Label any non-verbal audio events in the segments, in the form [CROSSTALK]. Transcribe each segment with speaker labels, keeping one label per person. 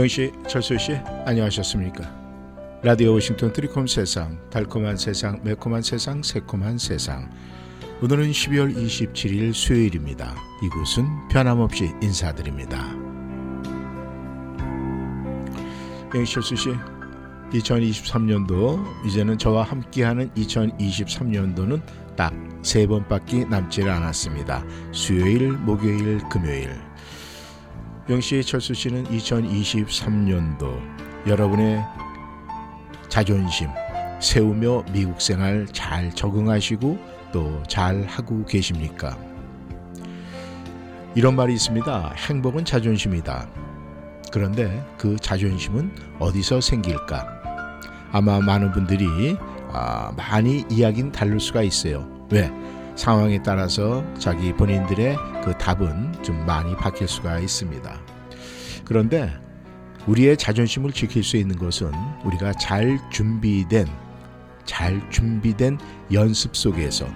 Speaker 1: 영씨, 철수씨, 안녕하셨습니까? 라디오 워싱턴 트리콤 세상, 달콤한 세상, 매콤한 세상, 새콤한 세상. 오늘은 12월 27일 수요일입니다. 이곳은 변함없이 인사드립니다. 영씨, 철수씨, 2023년도 이제는 저와 함께하는 2023년도는 딱 세 번밖에 남지 않았습니다. 수요일, 목요일, 금요일. 영씨 철수 씨는 2023년도 여러분의 자존심 세우며 미국 생활 잘 적응하시고 또 잘 하고 계십니까? 이런 말이 있습니다. 행복은 자존심이다. 그런데 그 자존심은 어디서 생길까? 아마 많은 분들이 아, 많이 이야기는 다를 수가 있어요. 왜? 상황에 따라서 자기 본인들의 그 답은 좀 많이 바뀔 수가 있습니다. 그런데 우리의 자존심을 지킬 수 있는 것은 우리가 잘 준비된 잘 준비된 연습 속에서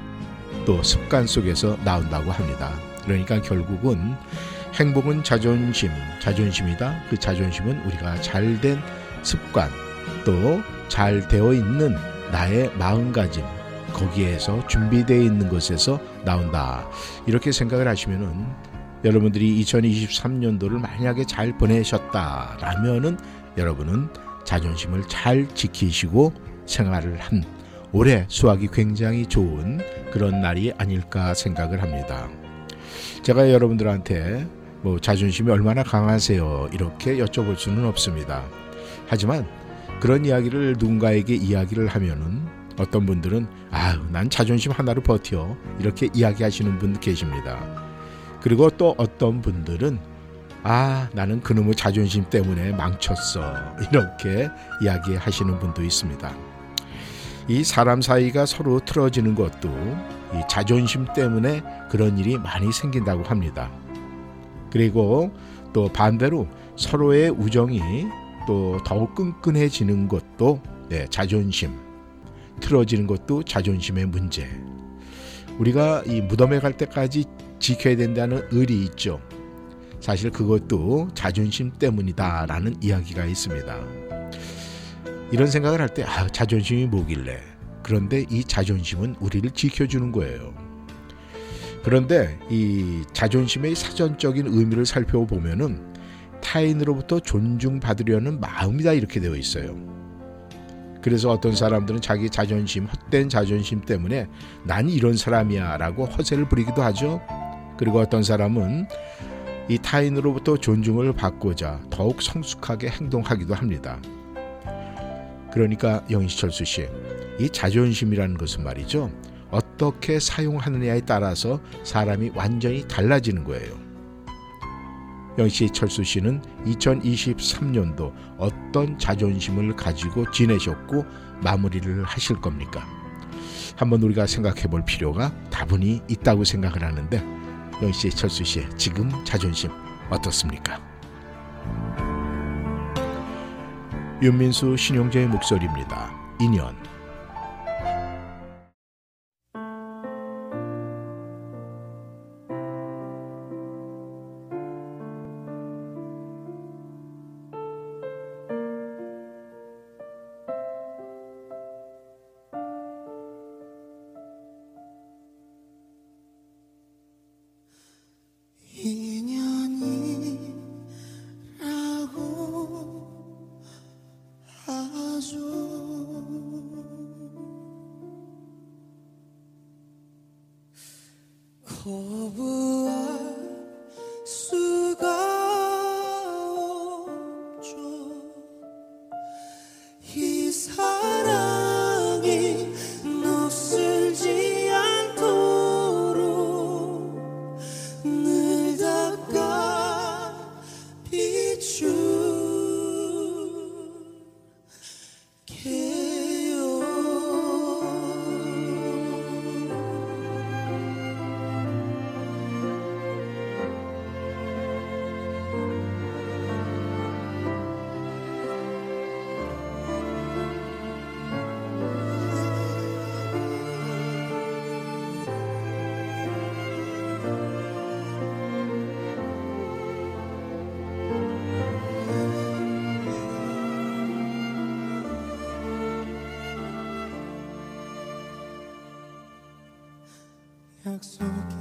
Speaker 1: 또 습관 속에서 나온다고 합니다. 그러니까 결국은 행복은 자존심, 자존심이다. 그 자존심은 우리가 잘된 습관 또 잘 되어 있는 나의 마음가짐 거기에서 준비되어 있는 것에서 나온다. 이렇게 생각을 하시면은 여러분들이 2023년도를 만약에 잘 보내셨다라면은 여러분은 자존심을 잘 지키시고 생활을 한 올해 수학이 굉장히 좋은 그런 날이 아닐까 생각을 합니다. 제가 여러분들한테 뭐 자존심이 얼마나 강하세요 이렇게 여쭤볼 수는 없습니다. 하지만 그런 이야기를 누군가에게 이야기를 하면은 어떤 분들은 아유 난 자존심 하나로 버텨 이렇게 이야기하시는 분 계십니다. 그리고 또 어떤 분들은 아 나는 그놈의 자존심 때문에 망쳤어 이렇게 이야기하시는 분도 있습니다. 이 사람 사이가 서로 틀어지는 것도 이 자존심 때문에 그런 일이 많이 생긴다고 합니다. 그리고 또 반대로 서로의 우정이 또 더욱 끈끈해지는 것도 네, 자존심 틀어지는 것도 자존심의 문제. 우리가 이 무덤에 갈 때까지 지켜야 된다는 의리 있죠. 사실 그것도 자존심 때문이다라는 이야기가 있습니다. 이런 생각을 할 때 아, 자존심이 뭐길래? 그런데 이 자존심은 우리를 지켜주는 거예요. 그런데 이 자존심의 사전적인 의미를 살펴보면은 타인으로부터 존중받으려는 마음이다 이렇게 되어 있어요. 그래서 어떤 사람들은 자기 자존심, 헛된 자존심 때문에 난 이런 사람이야 라고 허세를 부리기도 하죠. 그리고 어떤 사람은 이 타인으로부터 존중을 받고자 더욱 성숙하게 행동하기도 합니다. 그러니까 영희철수 씨, 이 자존심이라는 것은 말이죠. 어떻게 사용하느냐에 따라서 사람이 완전히 달라지는 거예요. 영시 철수 씨는 2023년도 어떤 자존심을 가지고 지내셨고 마무리를 하실 겁니까? 한번 우리가 생각해 볼 필요가 다분히 있다고 생각을 하는데 영시 철수 씨의 지금 자존심 어떻습니까? 윤민수 신용재의 목소리입니다. 인연
Speaker 2: 약속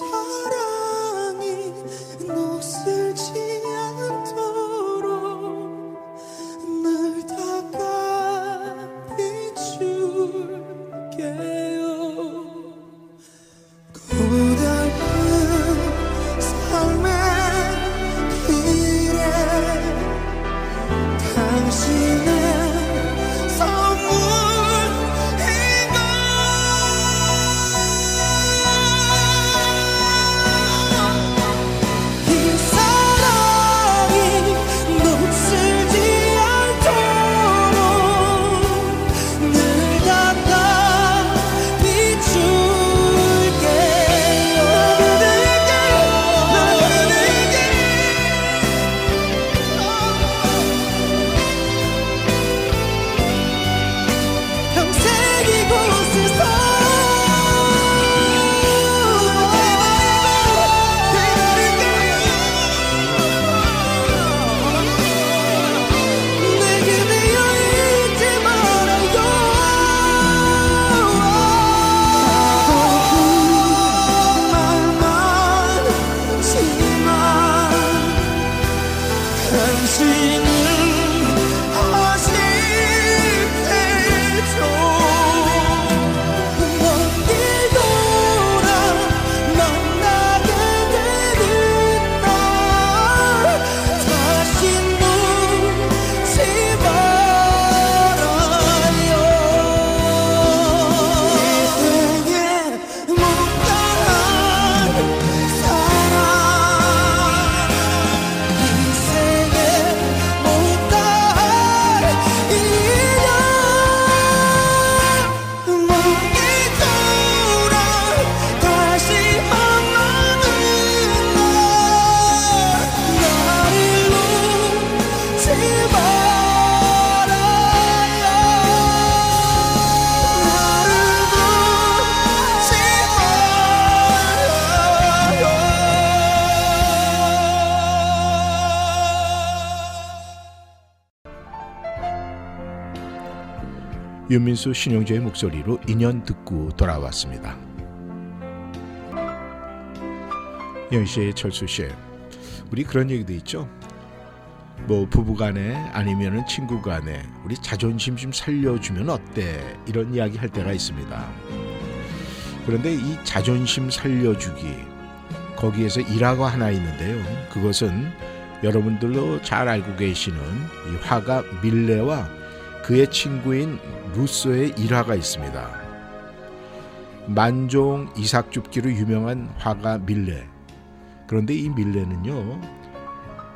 Speaker 2: part of
Speaker 1: 윤민수 신영재의 목소리로 인연 듣고 돌아왔습니다. 영씨, 철수 씨, 우리 그런 얘기도 있죠. 뭐 부부간에 아니면은 친구간에 우리 자존심 좀 살려주면 어때 이런 이야기 할 때가 있습니다. 그런데 이 자존심 살려주기 거기에서 일화가 하나 있는데요. 그것은 여러분들도 잘 알고 계시는 이 화가 밀레와 그의 친구인 루소의 일화가 있습니다. 만종 이삭 줍기로 유명한 화가 밀레. 그런데 이 밀레는요,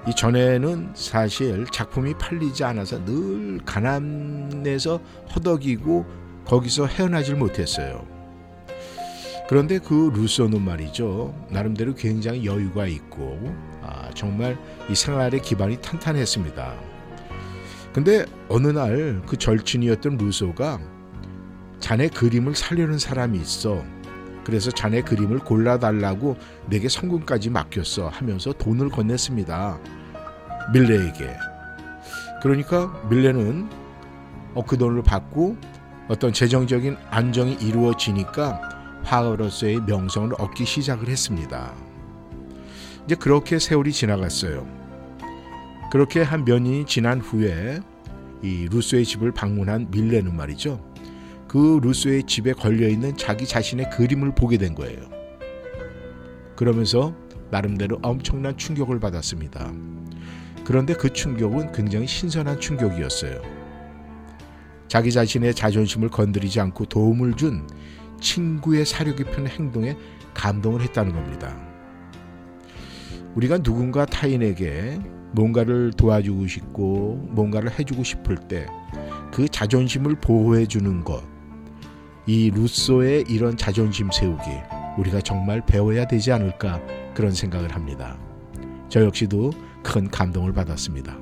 Speaker 1: 이 전에는 사실 작품이 팔리지 않아서 늘 가난해서 허덕이고 거기서 헤어나질 못했어요. 그런데 그 루소는 말이죠, 나름대로 굉장히 여유가 있고 아, 정말 이 생활의 기반이 탄탄했습니다. 근데 어느 날 그 절친이었던 루소가 자네 그림을 살려는 사람이 있어. 그래서 자네 그림을 골라달라고 내게 성금까지 맡겼어 하면서 돈을 건넸습니다. 밀레에게. 그러니까 밀레는 어, 그 돈을 받고 어떤 재정적인 안정이 이루어지니까 화가로서의 명성을 얻기 시작을 했습니다. 이제 그렇게 세월이 지나갔어요. 그렇게 한 몇 년이 지난 후에 이 루소의 집을 방문한 밀레는 말이죠. 그 루소의 집에 걸려 있는 자기 자신의 그림을 보게 된 거예요. 그러면서 나름대로 엄청난 충격을 받았습니다. 그런데 그 충격은 굉장히 신선한 충격이었어요. 자기 자신의 자존심을 건드리지 않고 도움을 준 친구의 사려 깊은 행동에 감동을 했다는 겁니다. 우리가 누군가 타인에게 뭔가를 도와주고 싶고 뭔가를 해주고 싶을 때 그 자존심을 보호해 주는 것. 이 루소의 이런 자존심 세우기 우리가 정말 배워야 되지 않을까 그런 생각을 합니다. 저 역시도 큰 감동을 받았습니다.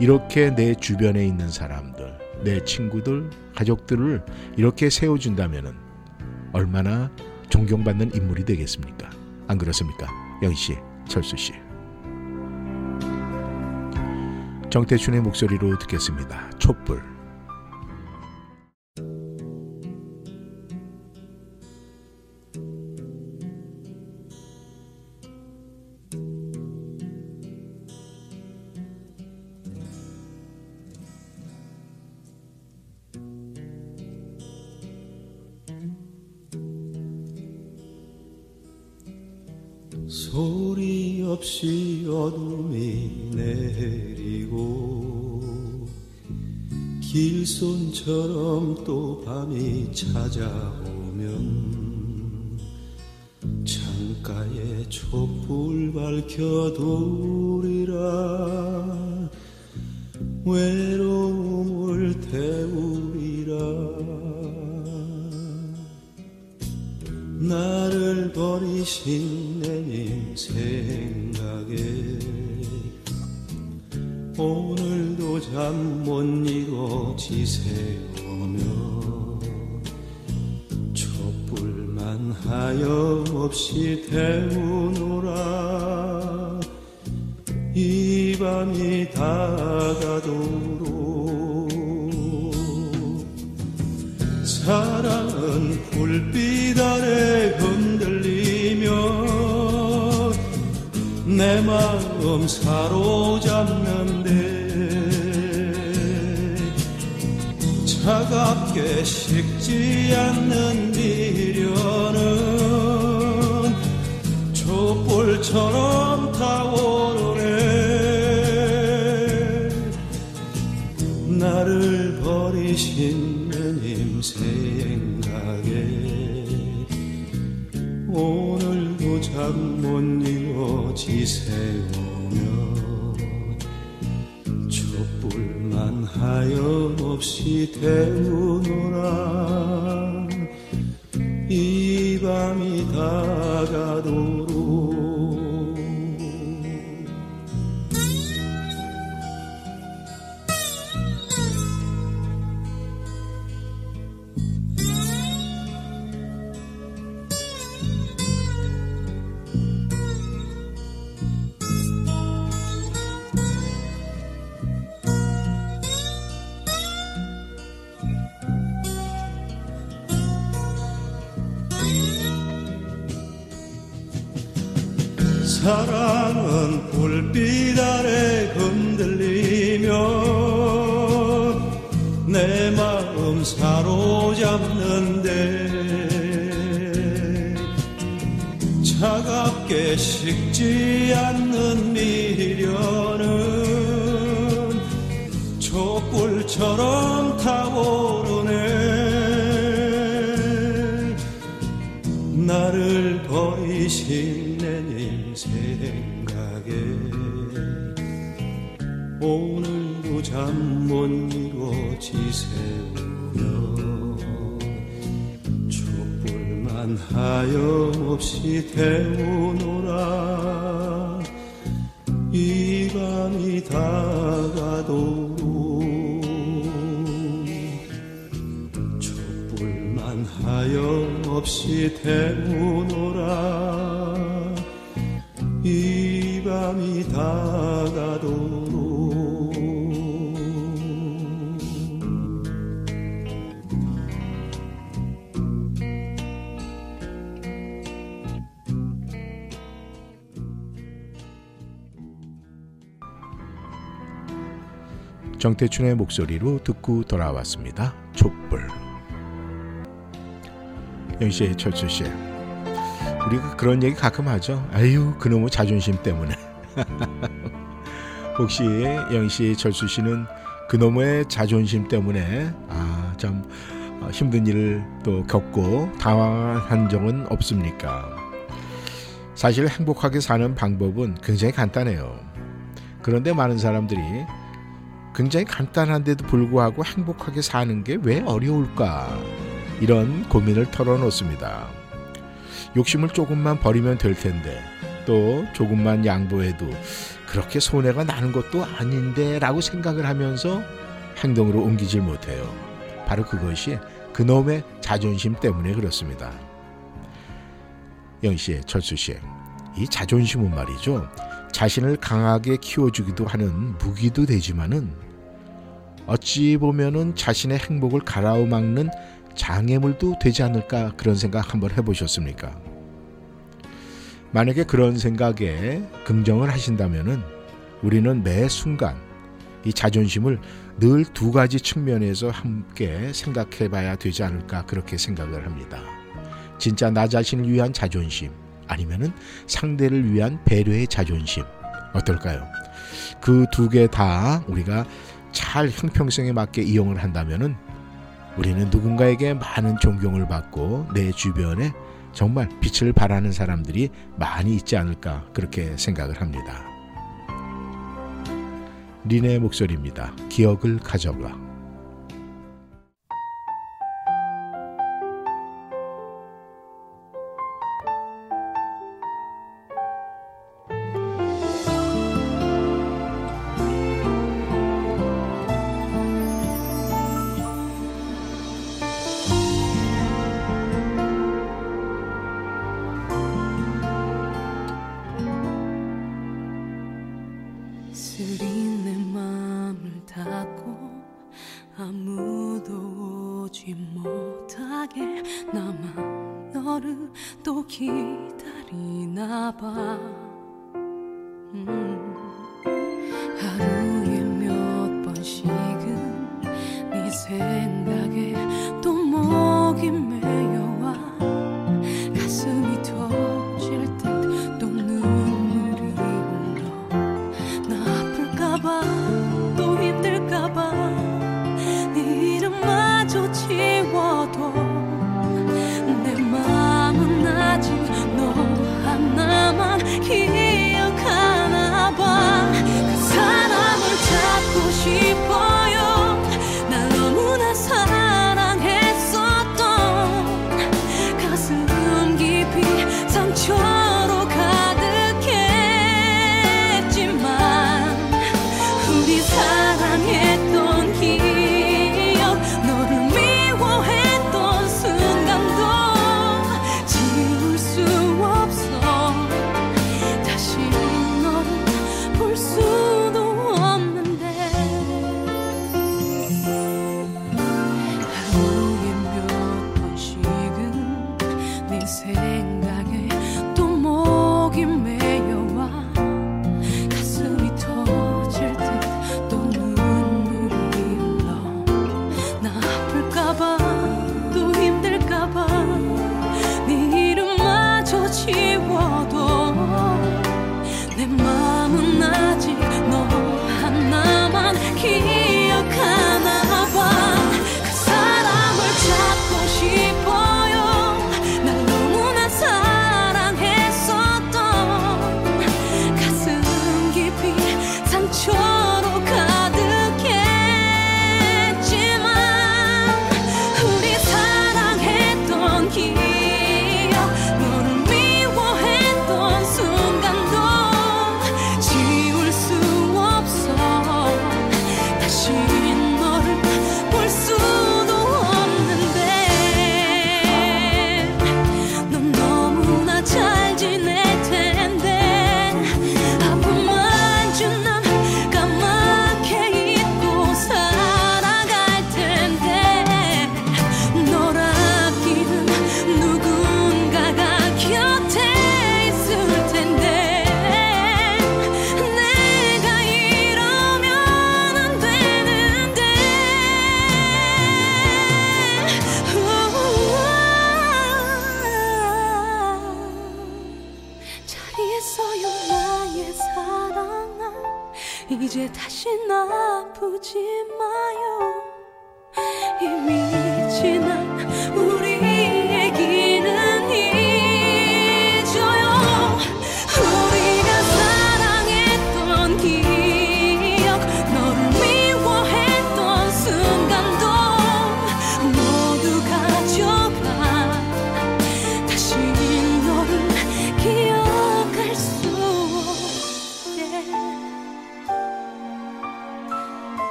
Speaker 1: 이렇게 내 주변에 있는 사람들, 내 친구들, 가족들을 이렇게 세워준다면 얼마나 존경받는 인물이 되겠습니까? 안 그렇습니까? 영희 씨, 철수 씨. 정태춘의 목소리로 듣겠습니다. 촛불.
Speaker 2: 소리 없이 어둠이 내 길손처럼 또 밤이 찾아오면 창가에 촛불 밝혀두리라 외로움을 태우리라. 나를 버리신 내님 생각에 오늘도 잠못 이고 지새우며 촛불만 하염없이 태우노라. 이 밤이 다가도록 사랑은 불빛 아래 흔들리며
Speaker 3: 내 마음 사로잡는 차갑게 식지 않는 미련은 촛불처럼 타오르네. 나를 버리신 누님 생각에 오늘도 잠못 이어 지새우며 촛불만 하염없이 태우 사랑은 불빛 아래 하염없이 태우노라 이 밤이 다가도록 촛불만 하염없이 태우
Speaker 1: 정태춘의 목소리로 듣고 돌아왔습니다. 촛불. 영시의 철수 씨. 우리가 그런 얘기 가끔 하죠. 아유, 그놈의 자존심 때문에. [LAUGHS] 혹시 영시 철수 씨는 그놈의 자존심 때문에 아, 참 어, 힘든 일을 또 겪고 당황한 적은 없습니까? 사실 행복하게 사는 방법은 굉장히 간단해요. 그런데 많은 사람들이 굉장히 간단한데도 불구하고 행복하게 사는 게 왜 어려울까? 이런 고민을 털어놓습니다. 욕심을 조금만 버리면 될 텐데, 또 조금만 양보해도 그렇게 손해가 나는 것도 아닌데 라고 생각을 하면서 행동으로 옮기질 못해요. 바로 그것이 그놈의 자존심 때문에 그렇습니다. 영씨, 철수씨, 이 자존심은 말이죠. 자신을 강하게 키워주기도 하는 무기도 되지만은 어찌 보면은 자신의 행복을 가라오막는 장애물도 되지 않을까 그런 생각 한번 해보셨습니까? 만약에 그런 생각에 긍정을 하신다면은 우리는 매 순간 이 자존심을 늘 두 가지 측면에서 함께 생각해 봐야 되지 않을까 그렇게 생각을 합니다. 진짜 나 자신을 위한 자존심 아니면은 상대를 위한 배려의 자존심 어떨까요? 그 두 개 다 우리가 잘 형평성에 맞게 이용을 한다면은 우리는 누군가에게 많은 존경을 받고 내 주변에 정말 빛을 발하는 사람들이 많이 있지 않을까 그렇게 생각을 합니다. 린의 목소리입니다. 기억을 가져가.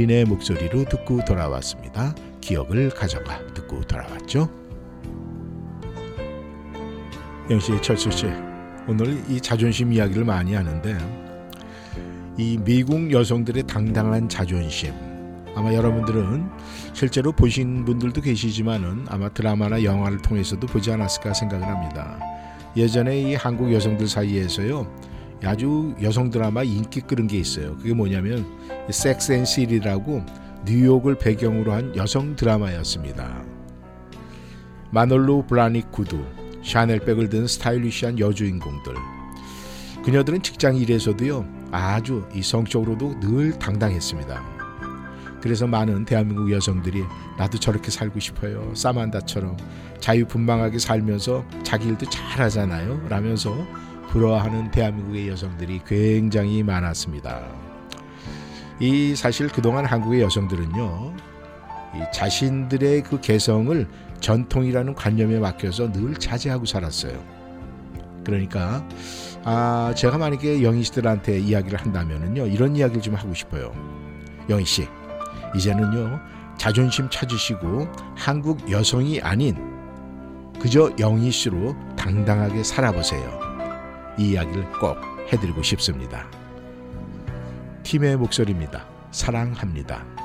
Speaker 4: 린의
Speaker 1: 목소리로 듣고 돌아왔습니다. 기억을 가져가 듣고 돌아왔죠. 영씨, 철수 씨, 오늘 이 자존심 이야기를 많이 하는데 이 미국 여성들의 당당한 자존심 아마 여러분들은 실제로 보신 분들도 계시지만은 아마 드라마나 영화를 통해서도 보지 않았을까 생각을 합니다. 예전에 이 한국 여성들 사이에서요 아주 여성 드라마 인기 끄는 게 있어요. 그게 뭐냐면 섹스 앤 시리라고 뉴욕을 배경으로 한 여성 드라마였습니다. 마놀로 브라닉 구두, 샤넬백을 든 stylish한 여주인공들. 그녀들은 직장 일에서도요 아주 이 성적으로도 늘 당당했습니다. 그래서 많은 대한민국 여성들이 나도 저렇게 살고 싶어요. 사만다처럼 자유분방하게 살면서 자기 일도 잘하잖아요. 라면서 부러워하는 대한민국의 여성들이 굉장히 많았습니다. 이 사실 그동안 한국의 여성들은요, 이 자신들의 그 개성을 전통이라는 관념에 맡겨서 늘 자제하고 살았어요. 그러니까 아 제가 만약에 영희 씨들한테 이야기를 한다면은요 이런 이야기를 좀 하고 싶어요. 영희 씨 이제는요 자존심 찾으시고 한국 여성이 아닌 그저 영희 씨로 당당하게 살아보세요. 이 이야기를 꼭 해드리고 싶습니다. 팀의 목소리입니다.
Speaker 5: 사랑합니다.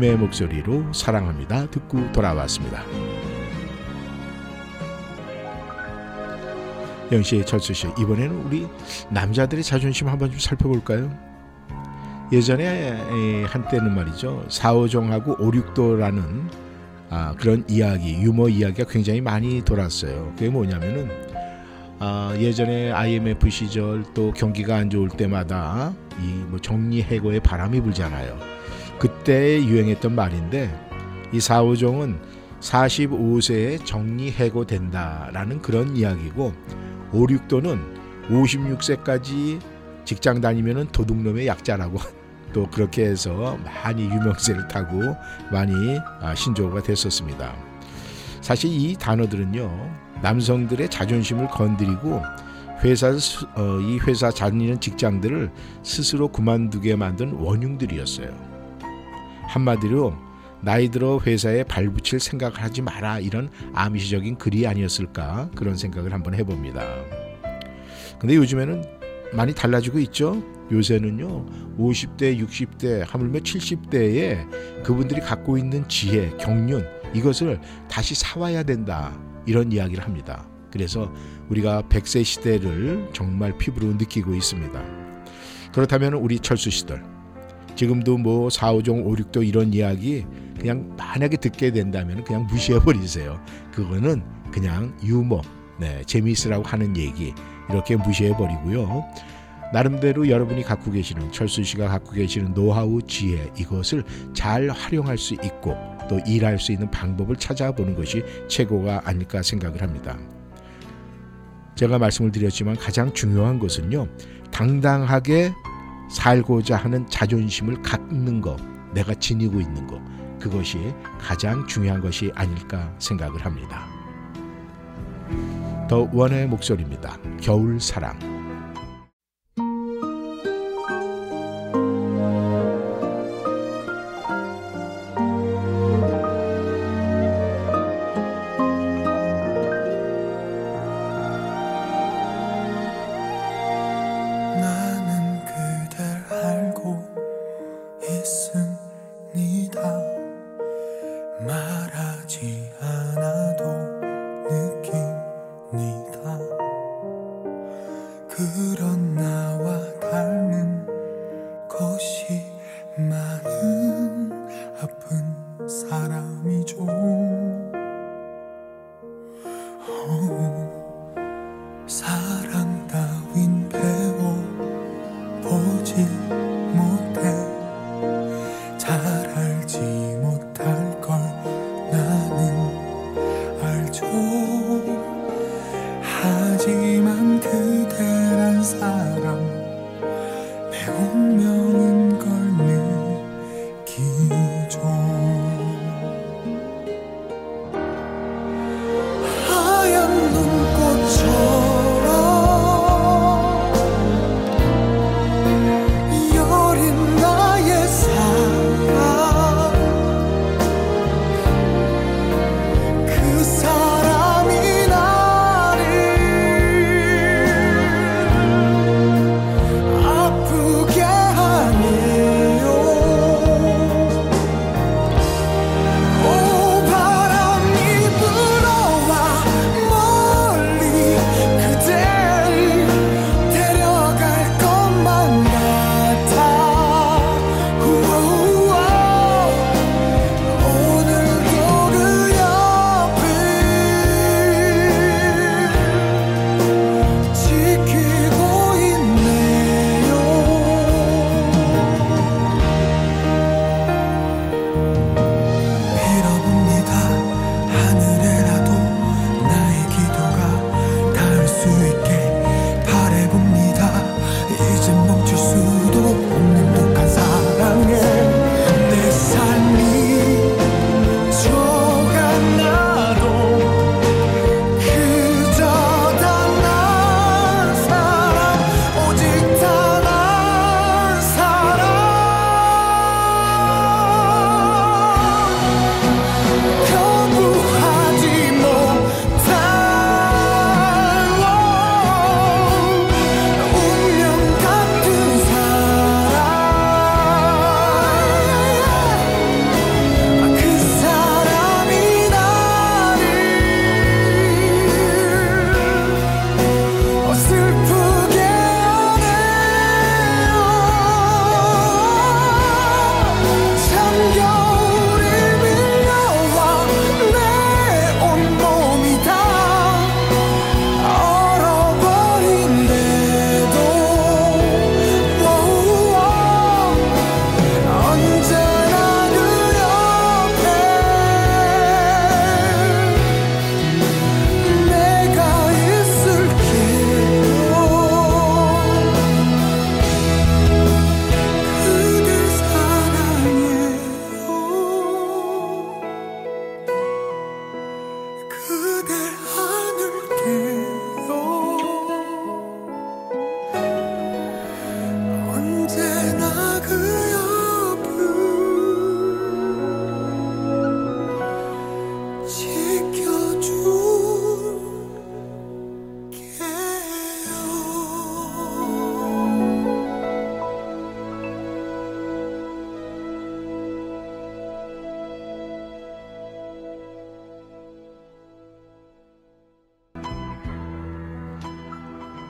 Speaker 1: 팀의 목소리로 사랑합니다 듣고 돌아왔습니다. 영씨, 철수 씨, 이번에는 우리 남자들의 자존심 한번 좀 살펴볼까요? 예전에 에, 한때는 말이죠 사오정하고 오륙도라는 아, 그런 이야기, 유머 이야기가 굉장히 많이 돌았어요. 그게 뭐냐면은 아, 예전에 IMF 시절 또 경기가 안 좋을 때마다 이 뭐 정리 해고의 바람이 불잖아요. 그때 유행했던 말인데 이 사오정은 45세에 정리 해고된다라는 그런 이야기고 오륙도는 56세까지 직장 다니면은 도둑놈의 약자라고 [LAUGHS] 또 그렇게 해서 많이 유명세를 타고 많이 아, 신조어가 됐었습니다. 사실 이 단어들은요 남성들의 자존심을 건드리고 회사 스- 어, 이 회사 다니는 직장들을 스스로 그만두게 만든 원흉들이었어요. 한마디로 나이 들어 회사에 발붙일 생각을 하지 마라 이런 암시적인 글이 아니었을까 그런 생각을 한번 해봅니다. 근데 요즘에는 많이 달라지고 있죠. 요새는요 50대, 60대, 하물며 70대에 그분들이 갖고 있는 지혜, 경륜 이것을 다시 사와야 된다 이런 이야기를 합니다. 그래서 우리가 100세 시대를 정말 피부로 느끼고 있습니다. 그렇다면 우리 철수 씨들 지금도 뭐 4, 5종, 5, 6도 이런 이야기 그냥 만약에 듣게 된다면 그냥 무시해 버리세요. 그거는 그냥 유머, 네, 재미있으라고 하는 얘기 이렇게 무시해 버리고요. 나름대로 여러분이 갖고 계시는 철수 씨가 갖고 계시는 노하우, 지혜 이것을 잘 활용할 수 있고 또 일할 수 있는 방법을 찾아보는 것이 최고가 아닐까 생각을 합니다. 제가 말씀을 드렸지만 가장 중요한 것은요. 당당하게 살고자 하는 자존심을 갖는 것, 내가 지니고 있는 것, 그것이 가장 중요한 것이 아닐까 생각을 합니다. 더 원의 목소리입니다. 겨울 사랑.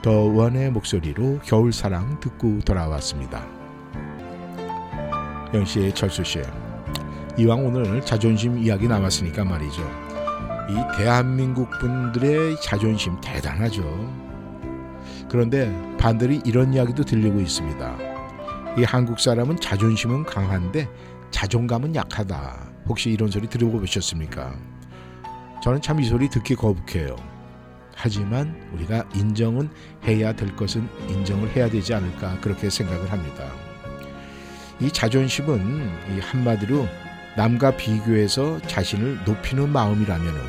Speaker 1: 더 원의 목소리로 겨울사랑 듣고 돌아왔습니다. 영씨, 철수씨, 이왕 오늘 자존심 이야기 나왔으니까 말이죠. 이 대한민국 분들의 자존심 대단하죠. 그런데 반대로 이런 이야기도 들리고 있습니다. 이 한국 사람은 자존심은 강한데 자존감은 약하다. 혹시 이런 소리 들어보셨습니까? 저는 참 이 소리 듣기 거북해요. 하지만 우리가 인정은 해야 될 것은 인정을 해야 되지 않을까 그렇게 생각을 합니다. 이 자존심은 이 한마디로 남과 비교해서 자신을 높이는 마음이라면은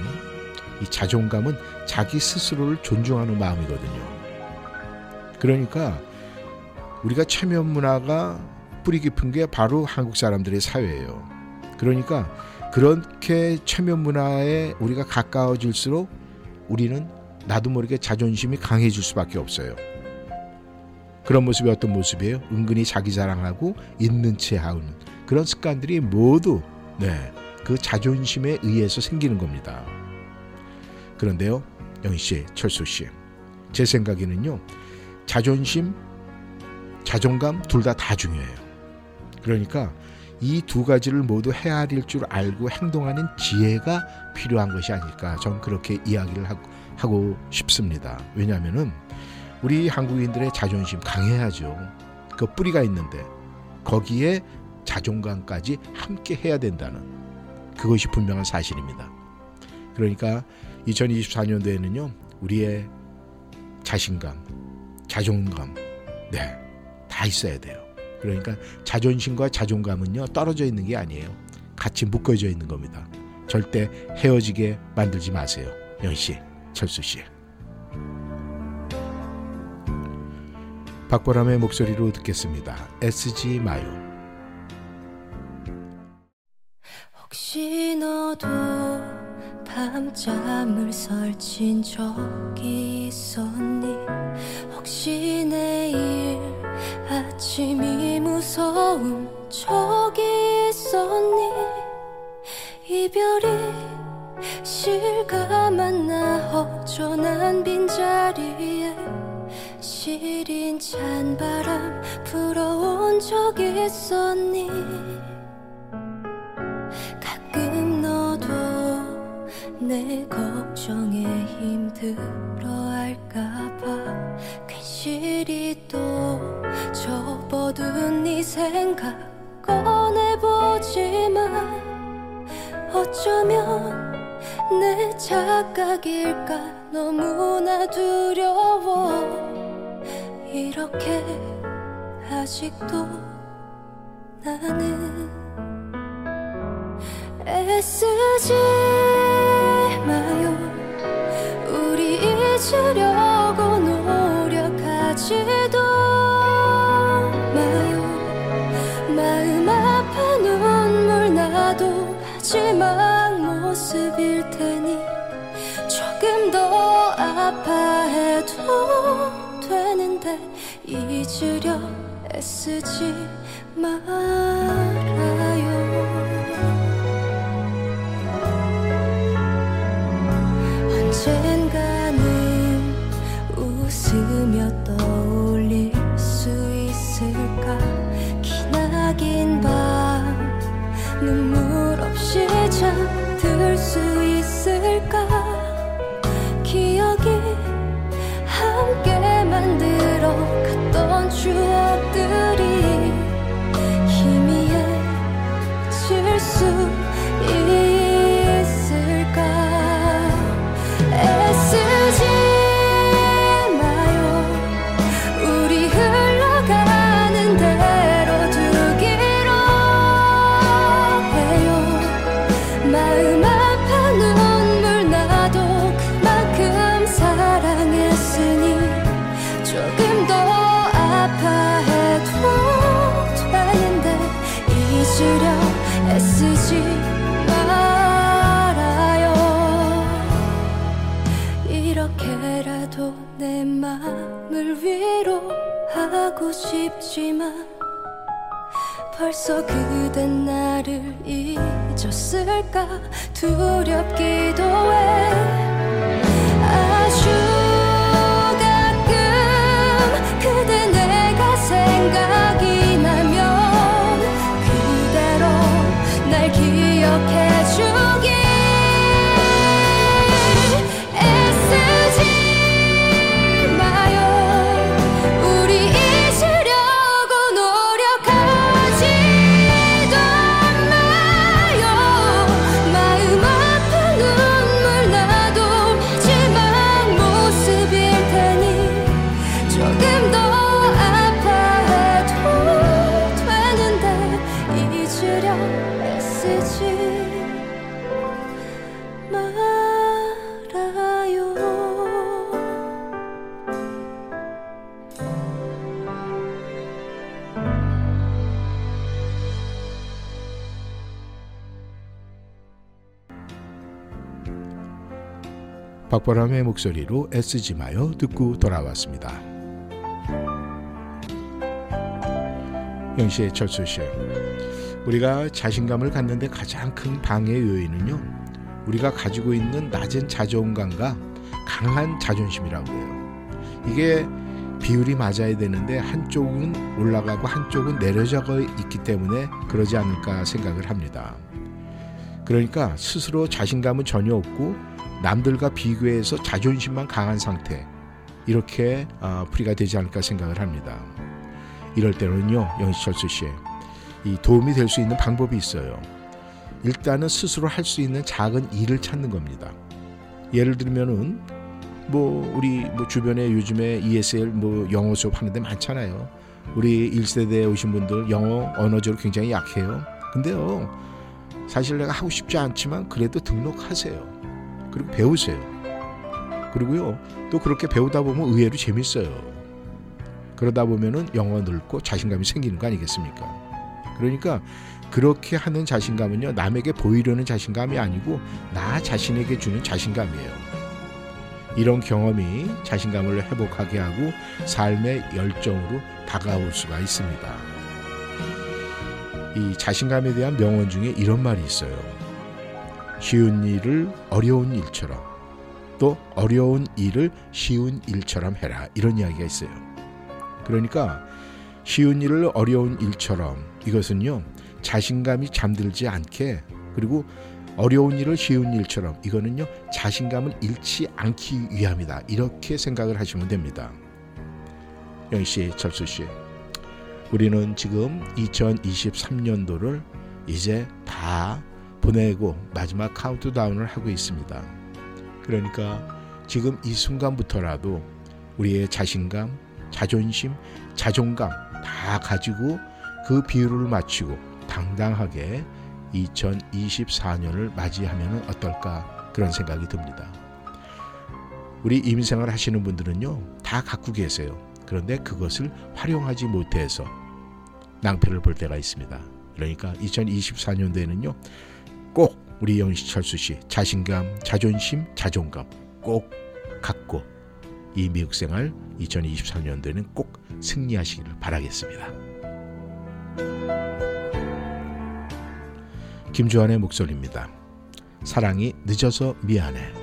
Speaker 1: 이 자존감은 자기 스스로를 존중하는 마음이거든요. 그러니까 우리가 체면 문화가 뿌리 깊은 게 바로 한국 사람들의 사회예요. 그러니까 그렇게 체면 문화에 우리가 가까워질수록 우리는 나도 모르게 자존심이 강해질 수밖에 없어요. 그런 모습이 어떤 모습이에요? 은근히 자기 자랑하고 있는 채 하는 그런 습관들이 모두 네, 그 자존심에 의해서 생기는 겁니다. 그런데요, 영희 씨, 철수 씨, 제 생각에는요, 자존심, 자존감 둘 다다 중요해요. 그러니까 이 두 가지를 모두 헤아릴 줄 알고 행동하는 지혜가 필요한 것이 아닐까. 전 그렇게 이야기를 하고, 하고 싶습니다. 왜냐하면은 우리 한국인들의 자존심 강해야죠. 그 뿌리가 있는데 거기에 자존감까지 함께 해야 된다는 그것이 분명한 사실입니다. 그러니까 2024년도에는요 우리의 자신감, 자존감, 네, 다 있어야 돼요. 그러니까 자존심과 자존감은요 떨어져 있는 게 아니에요. 같이 묶어져 있는 겁니다. 절대 헤어지게 만들지 마세요. 영 씨, 철수 씨. 박보람의 목소리로 듣겠습니다. SG 마요.
Speaker 4: 혹시 너도 밤잠을 설친 적이 있었니 혹시 내일 아침이 무서운 적이 있었니 이별이 실감한 나 허전한 빈자리에 시린 찬바람 불어온 적 있었니? 가끔 너도 내 걱정에 힘들어할까봐 괜시리 또 접어둔 네 생각 꺼내보지만 어쩌면 내 착각일까? 너무나 두려워. 이렇게 아직도 나는 애쓰지 마요. 우리 잊으려고 노력하지도 마요. 마음 아파 눈물 나도 마지막 모습일 아파해도 되는데 잊으려 애쓰지 말아요. 언젠가 싶지만 벌써 그댄 나를 잊었을까? 두렵기도 해
Speaker 1: 박보람의 목소리로 애쓰지 마요 듣고 돌아왔습니다. 영시의 철수 씨, 우리가 자신감을 갖는데 가장 큰 방해 요인은요, 우리가 가지고 있는 낮은 자존감과 강한 자존심이라고 해요. 이게 비율이 맞아야 되는데 한쪽은 올라가고 한쪽은 내려져 있기 때문에 그러지 않을까 생각을 합니다. 그러니까 스스로 자신감은 전혀 없고 남들과 비교해서 자존심만 강한 상태 이렇게 어, 풀이가 되지 않을까 생각을 합니다. 이럴 때는요 영시철수 씨, 이 도움이 될 수 있는 방법이 있어요. 일단은 스스로 할 수 있는 작은 일을 찾는 겁니다. 예를 들면은 뭐 우리 뭐 주변에 요즘에 ESL 뭐 영어 수업 하는데 많잖아요. 우리 1세대에 오신 분들 영어 언어적으로 굉장히 약해요. 근데요. 사실 내가 하고 싶지 않지만 그래도 등록하세요. 그리고 배우세요. 그리고요, 또 그렇게 배우다 보면 의외로 재밌어요. 그러다 보면은 영어 늘고 자신감이 생기는 거 아니겠습니까? 그러니까 그렇게 하는 자신감은요, 남에게 보이려는 자신감이 아니고 나 자신에게 주는 자신감이에요. 이런 경험이 자신감을 회복하게 하고 삶의 열정으로 다가올 수가 있습니다. 이 자신감에 대한 명언 중에 이런 말이 있어요. 쉬운 일을 어려운 일처럼 또 어려운 일을 쉬운 일처럼 해라 이런 이야기가 있어요. 그러니까 쉬운 일을 어려운 일처럼 이것은요 자신감이 잠들지 않게 그리고 어려운 일을 쉬운 일처럼 이거는요 자신감을 잃지 않기 위함이다 이렇게 생각을 하시면 됩니다. 영희 씨, 철수 씨, 우리는 지금 2023년도를 이제 다 보내고 마지막 카운트다운을 하고 있습니다. 그러니까 지금 이 순간부터라도 우리의 자신감, 자존심, 자존감 다 가지고 그 비율을 맞추고 당당하게 2024년을 맞이하면 어떨까 그런 생각이 듭니다. 우리 임생을 하시는 분들은요 다 갖고 계세요. 그런데 그것을 활용하지 못해서 낭패를 볼 때가 있습니다. 그러니까 2024년도에는요 꼭 우리 영시철수 씨 자신감, 자존심, 자존감 꼭 갖고 이 미국 생활 2023년도에는 꼭 승리하시기를 바라겠습니다. 김주환의 목소리입니다. 사랑이 늦어서 미안해.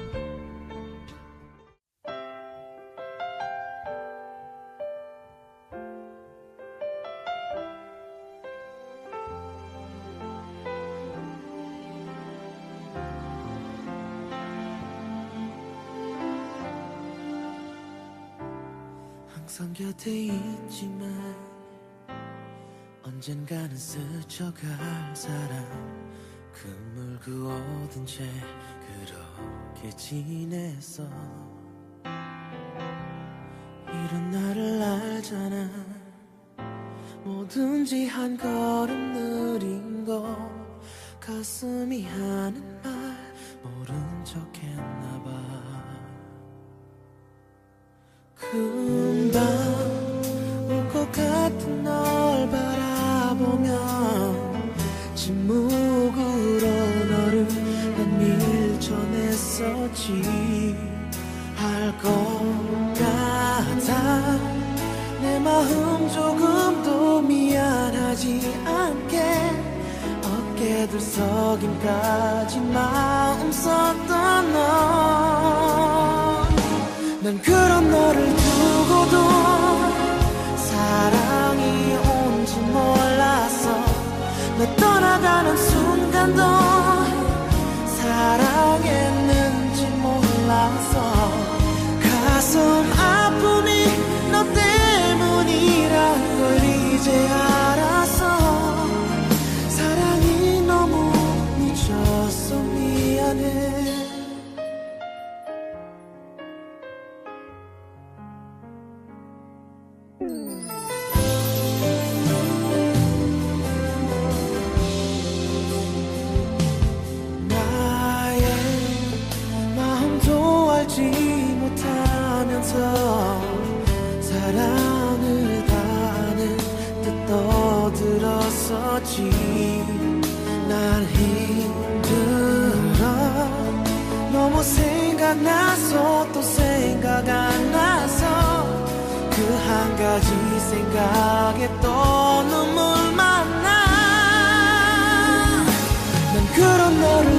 Speaker 2: 항상 곁에 있지만 언젠가는 스쳐갈 사람 그물 그어둔 채 그렇게 지냈어 이런 나를 알잖아. 뭐든지 한 걸음 느린 거 가슴이 하는 말 떠들어서 사랑을 다하는 듯 떠들었었지. 난 힘들어. 너무 생각나서 또 생각 안 나서 그 한 가지 생각에 또 눈물만 나. 난 그런 너를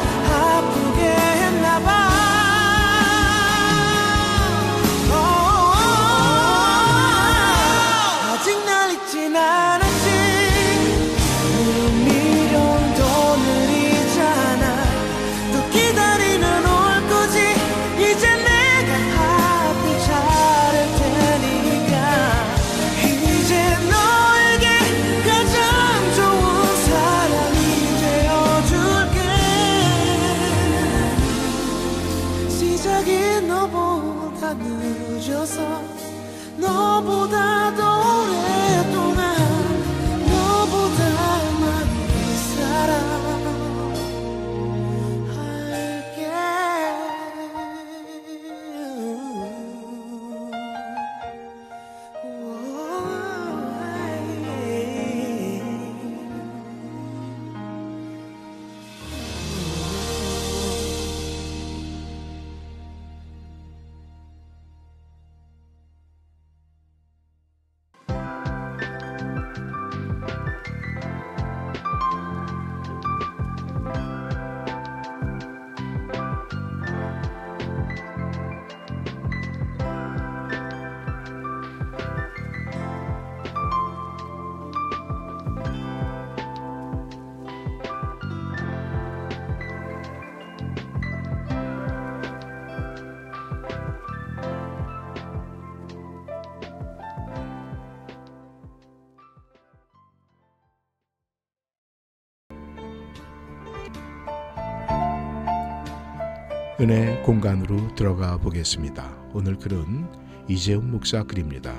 Speaker 1: 은혜 공간으로 들어가 보겠습니다. 오늘 글은 이재훈 목사 글입니다.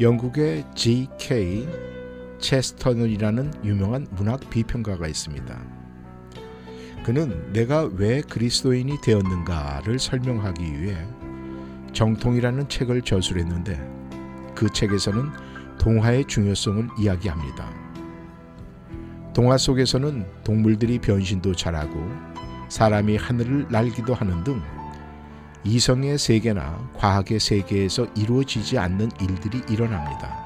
Speaker 1: 영국의 G.K. 체스터넌이라는 유명한 문학 비평가가 있습니다. 그는 내가 왜 그리스도인이 되었는가를 설명하기 위해 정통이라는 책을 저술했는데 그 책에서는 동화의 중요성을 이야기합니다. 동화 속에서는 동물들이 변신도 잘하고 사람이 하늘을 날기도 하는 등 이성의 세계나 과학의 세계에서 이루어지지 않는 일들이 일어납니다.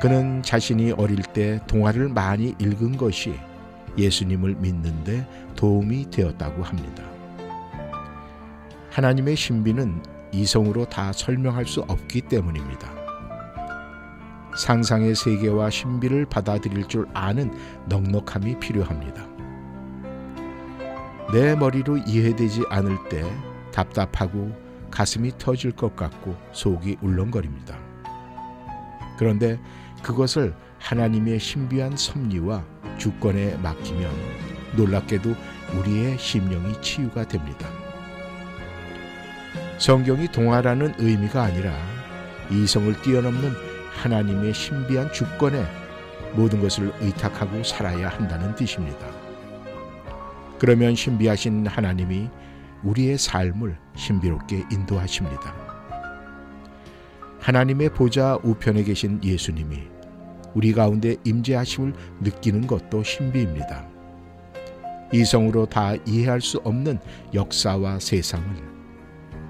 Speaker 1: 그는 자신이 어릴 때 동화를 많이 읽은 것이 예수님을 믿는데 도움이 되었다고 합니다. 하나님의 신비는 이성으로 다 설명할 수 없기 때문입니다. 상상의 세계와 신비를 받아들일 줄 아는 넉넉함이 필요합니다. 내 머리로 이해되지 않을 때 답답하고 가슴이 터질 것 같고 속이 울렁거립니다. 그런데 그것을 하나님의 신비한 섭리와 주권에 맡기면 놀랍게도 우리의 심령이 치유가 됩니다. 성경이 동화라는 의미가 아니라 이성을 뛰어넘는 하나님의 신비한 주권에 모든 것을 의탁하고 살아야 한다는 뜻입니다. 그러면 신비하신 하나님이 우리의 삶을 신비롭게 인도하십니다. 하나님의 보좌 우편에 계신 예수님이 우리 가운데 임재하심을 느끼는 것도 신비입니다. 이성으로 다 이해할 수 없는 역사와 세상을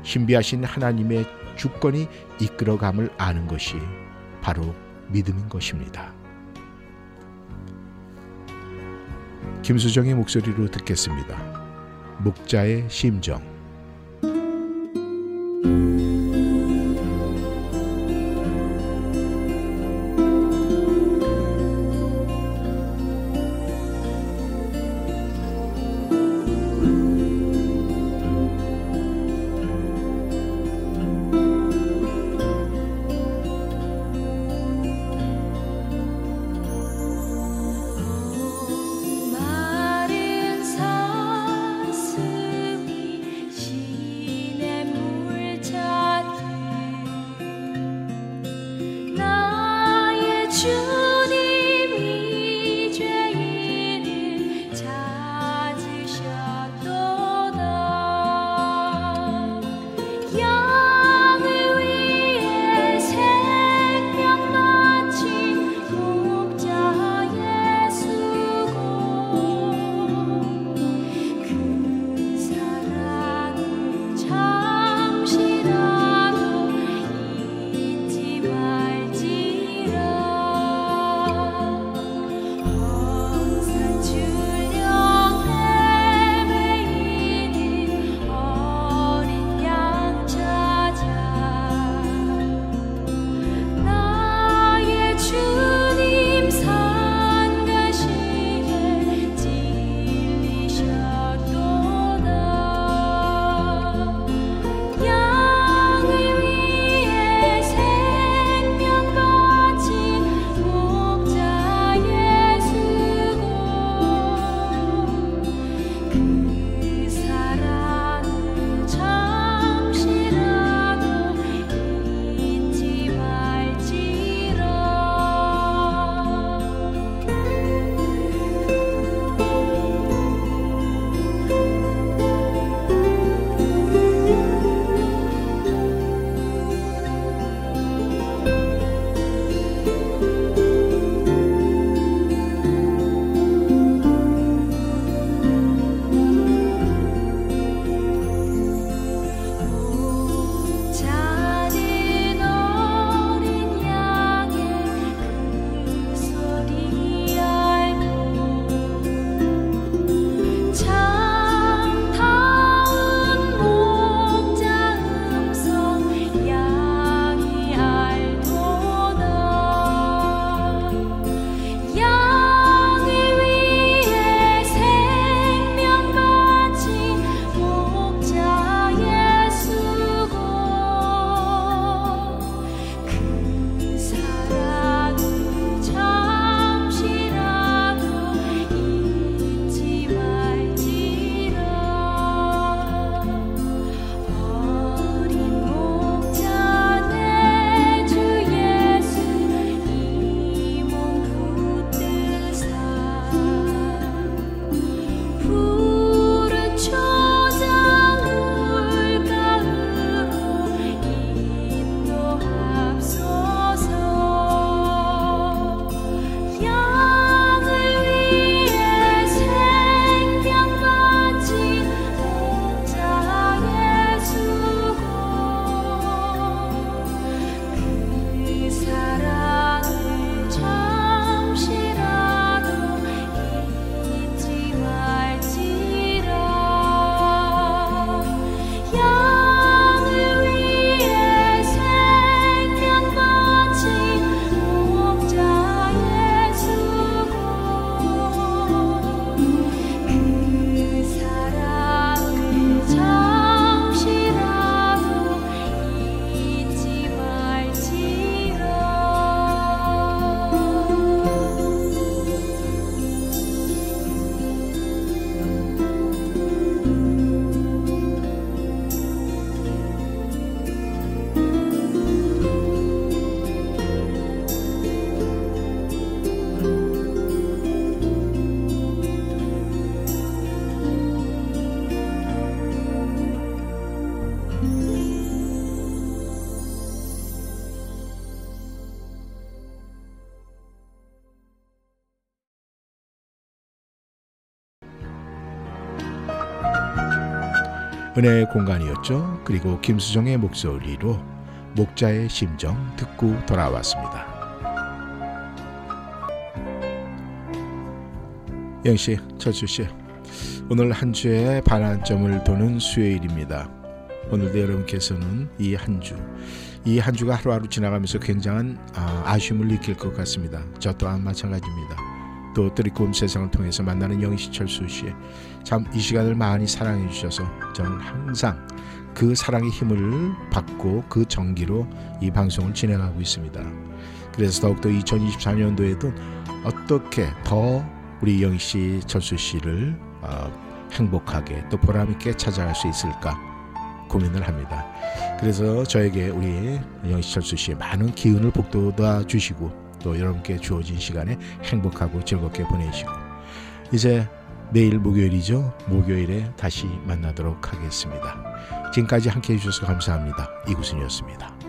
Speaker 1: 신비하신 하나님의 주권이 이끌어감을 아는 것이 바로 믿음인 것입니다. 김수정의 목소리로 듣겠습니다. 목자의 심정. 은혜의 공간이었죠. 그리고 김수정의 목소리로 목자의 심정 듣고 돌아왔습니다. 영씨, 철수씨, 오늘 한 주의 반환점을 도는 수요일입니다. 오늘도 여러분께서는 이 한 주, 이 한 주가 하루하루 지나가면서 굉장한 아, 쉬움을 느낄 것 같습니다. 저 또한 마찬가지입니다. 또 뜨리꿈 세상을 통해서 만나는 영희 철수 씨, 참 이 시간을 많이 사랑해 주셔서 저는 항상 그 사랑의 힘을 받고 그 정기로 이 방송을 진행하고 있습니다. 그래서 더욱더 2024년도에도 어떻게 더 우리 영희 씨, 철수 씨를 어, 행복하게 또 보람 있게 찾아갈 수 있을까 고민을 합니다. 그래서 저에게 우리 영희 씨, 철수 씨의 많은 기운을 북돋아 주시고 또 여러분께 주어진 시간에 행복하고 즐겁게 보내시고 이제 내일 목요일이죠. 목요일에 다시 만나도록 하겠습니다. 지금까지 함께 해주셔서 감사합니다. 이구순이었습니다.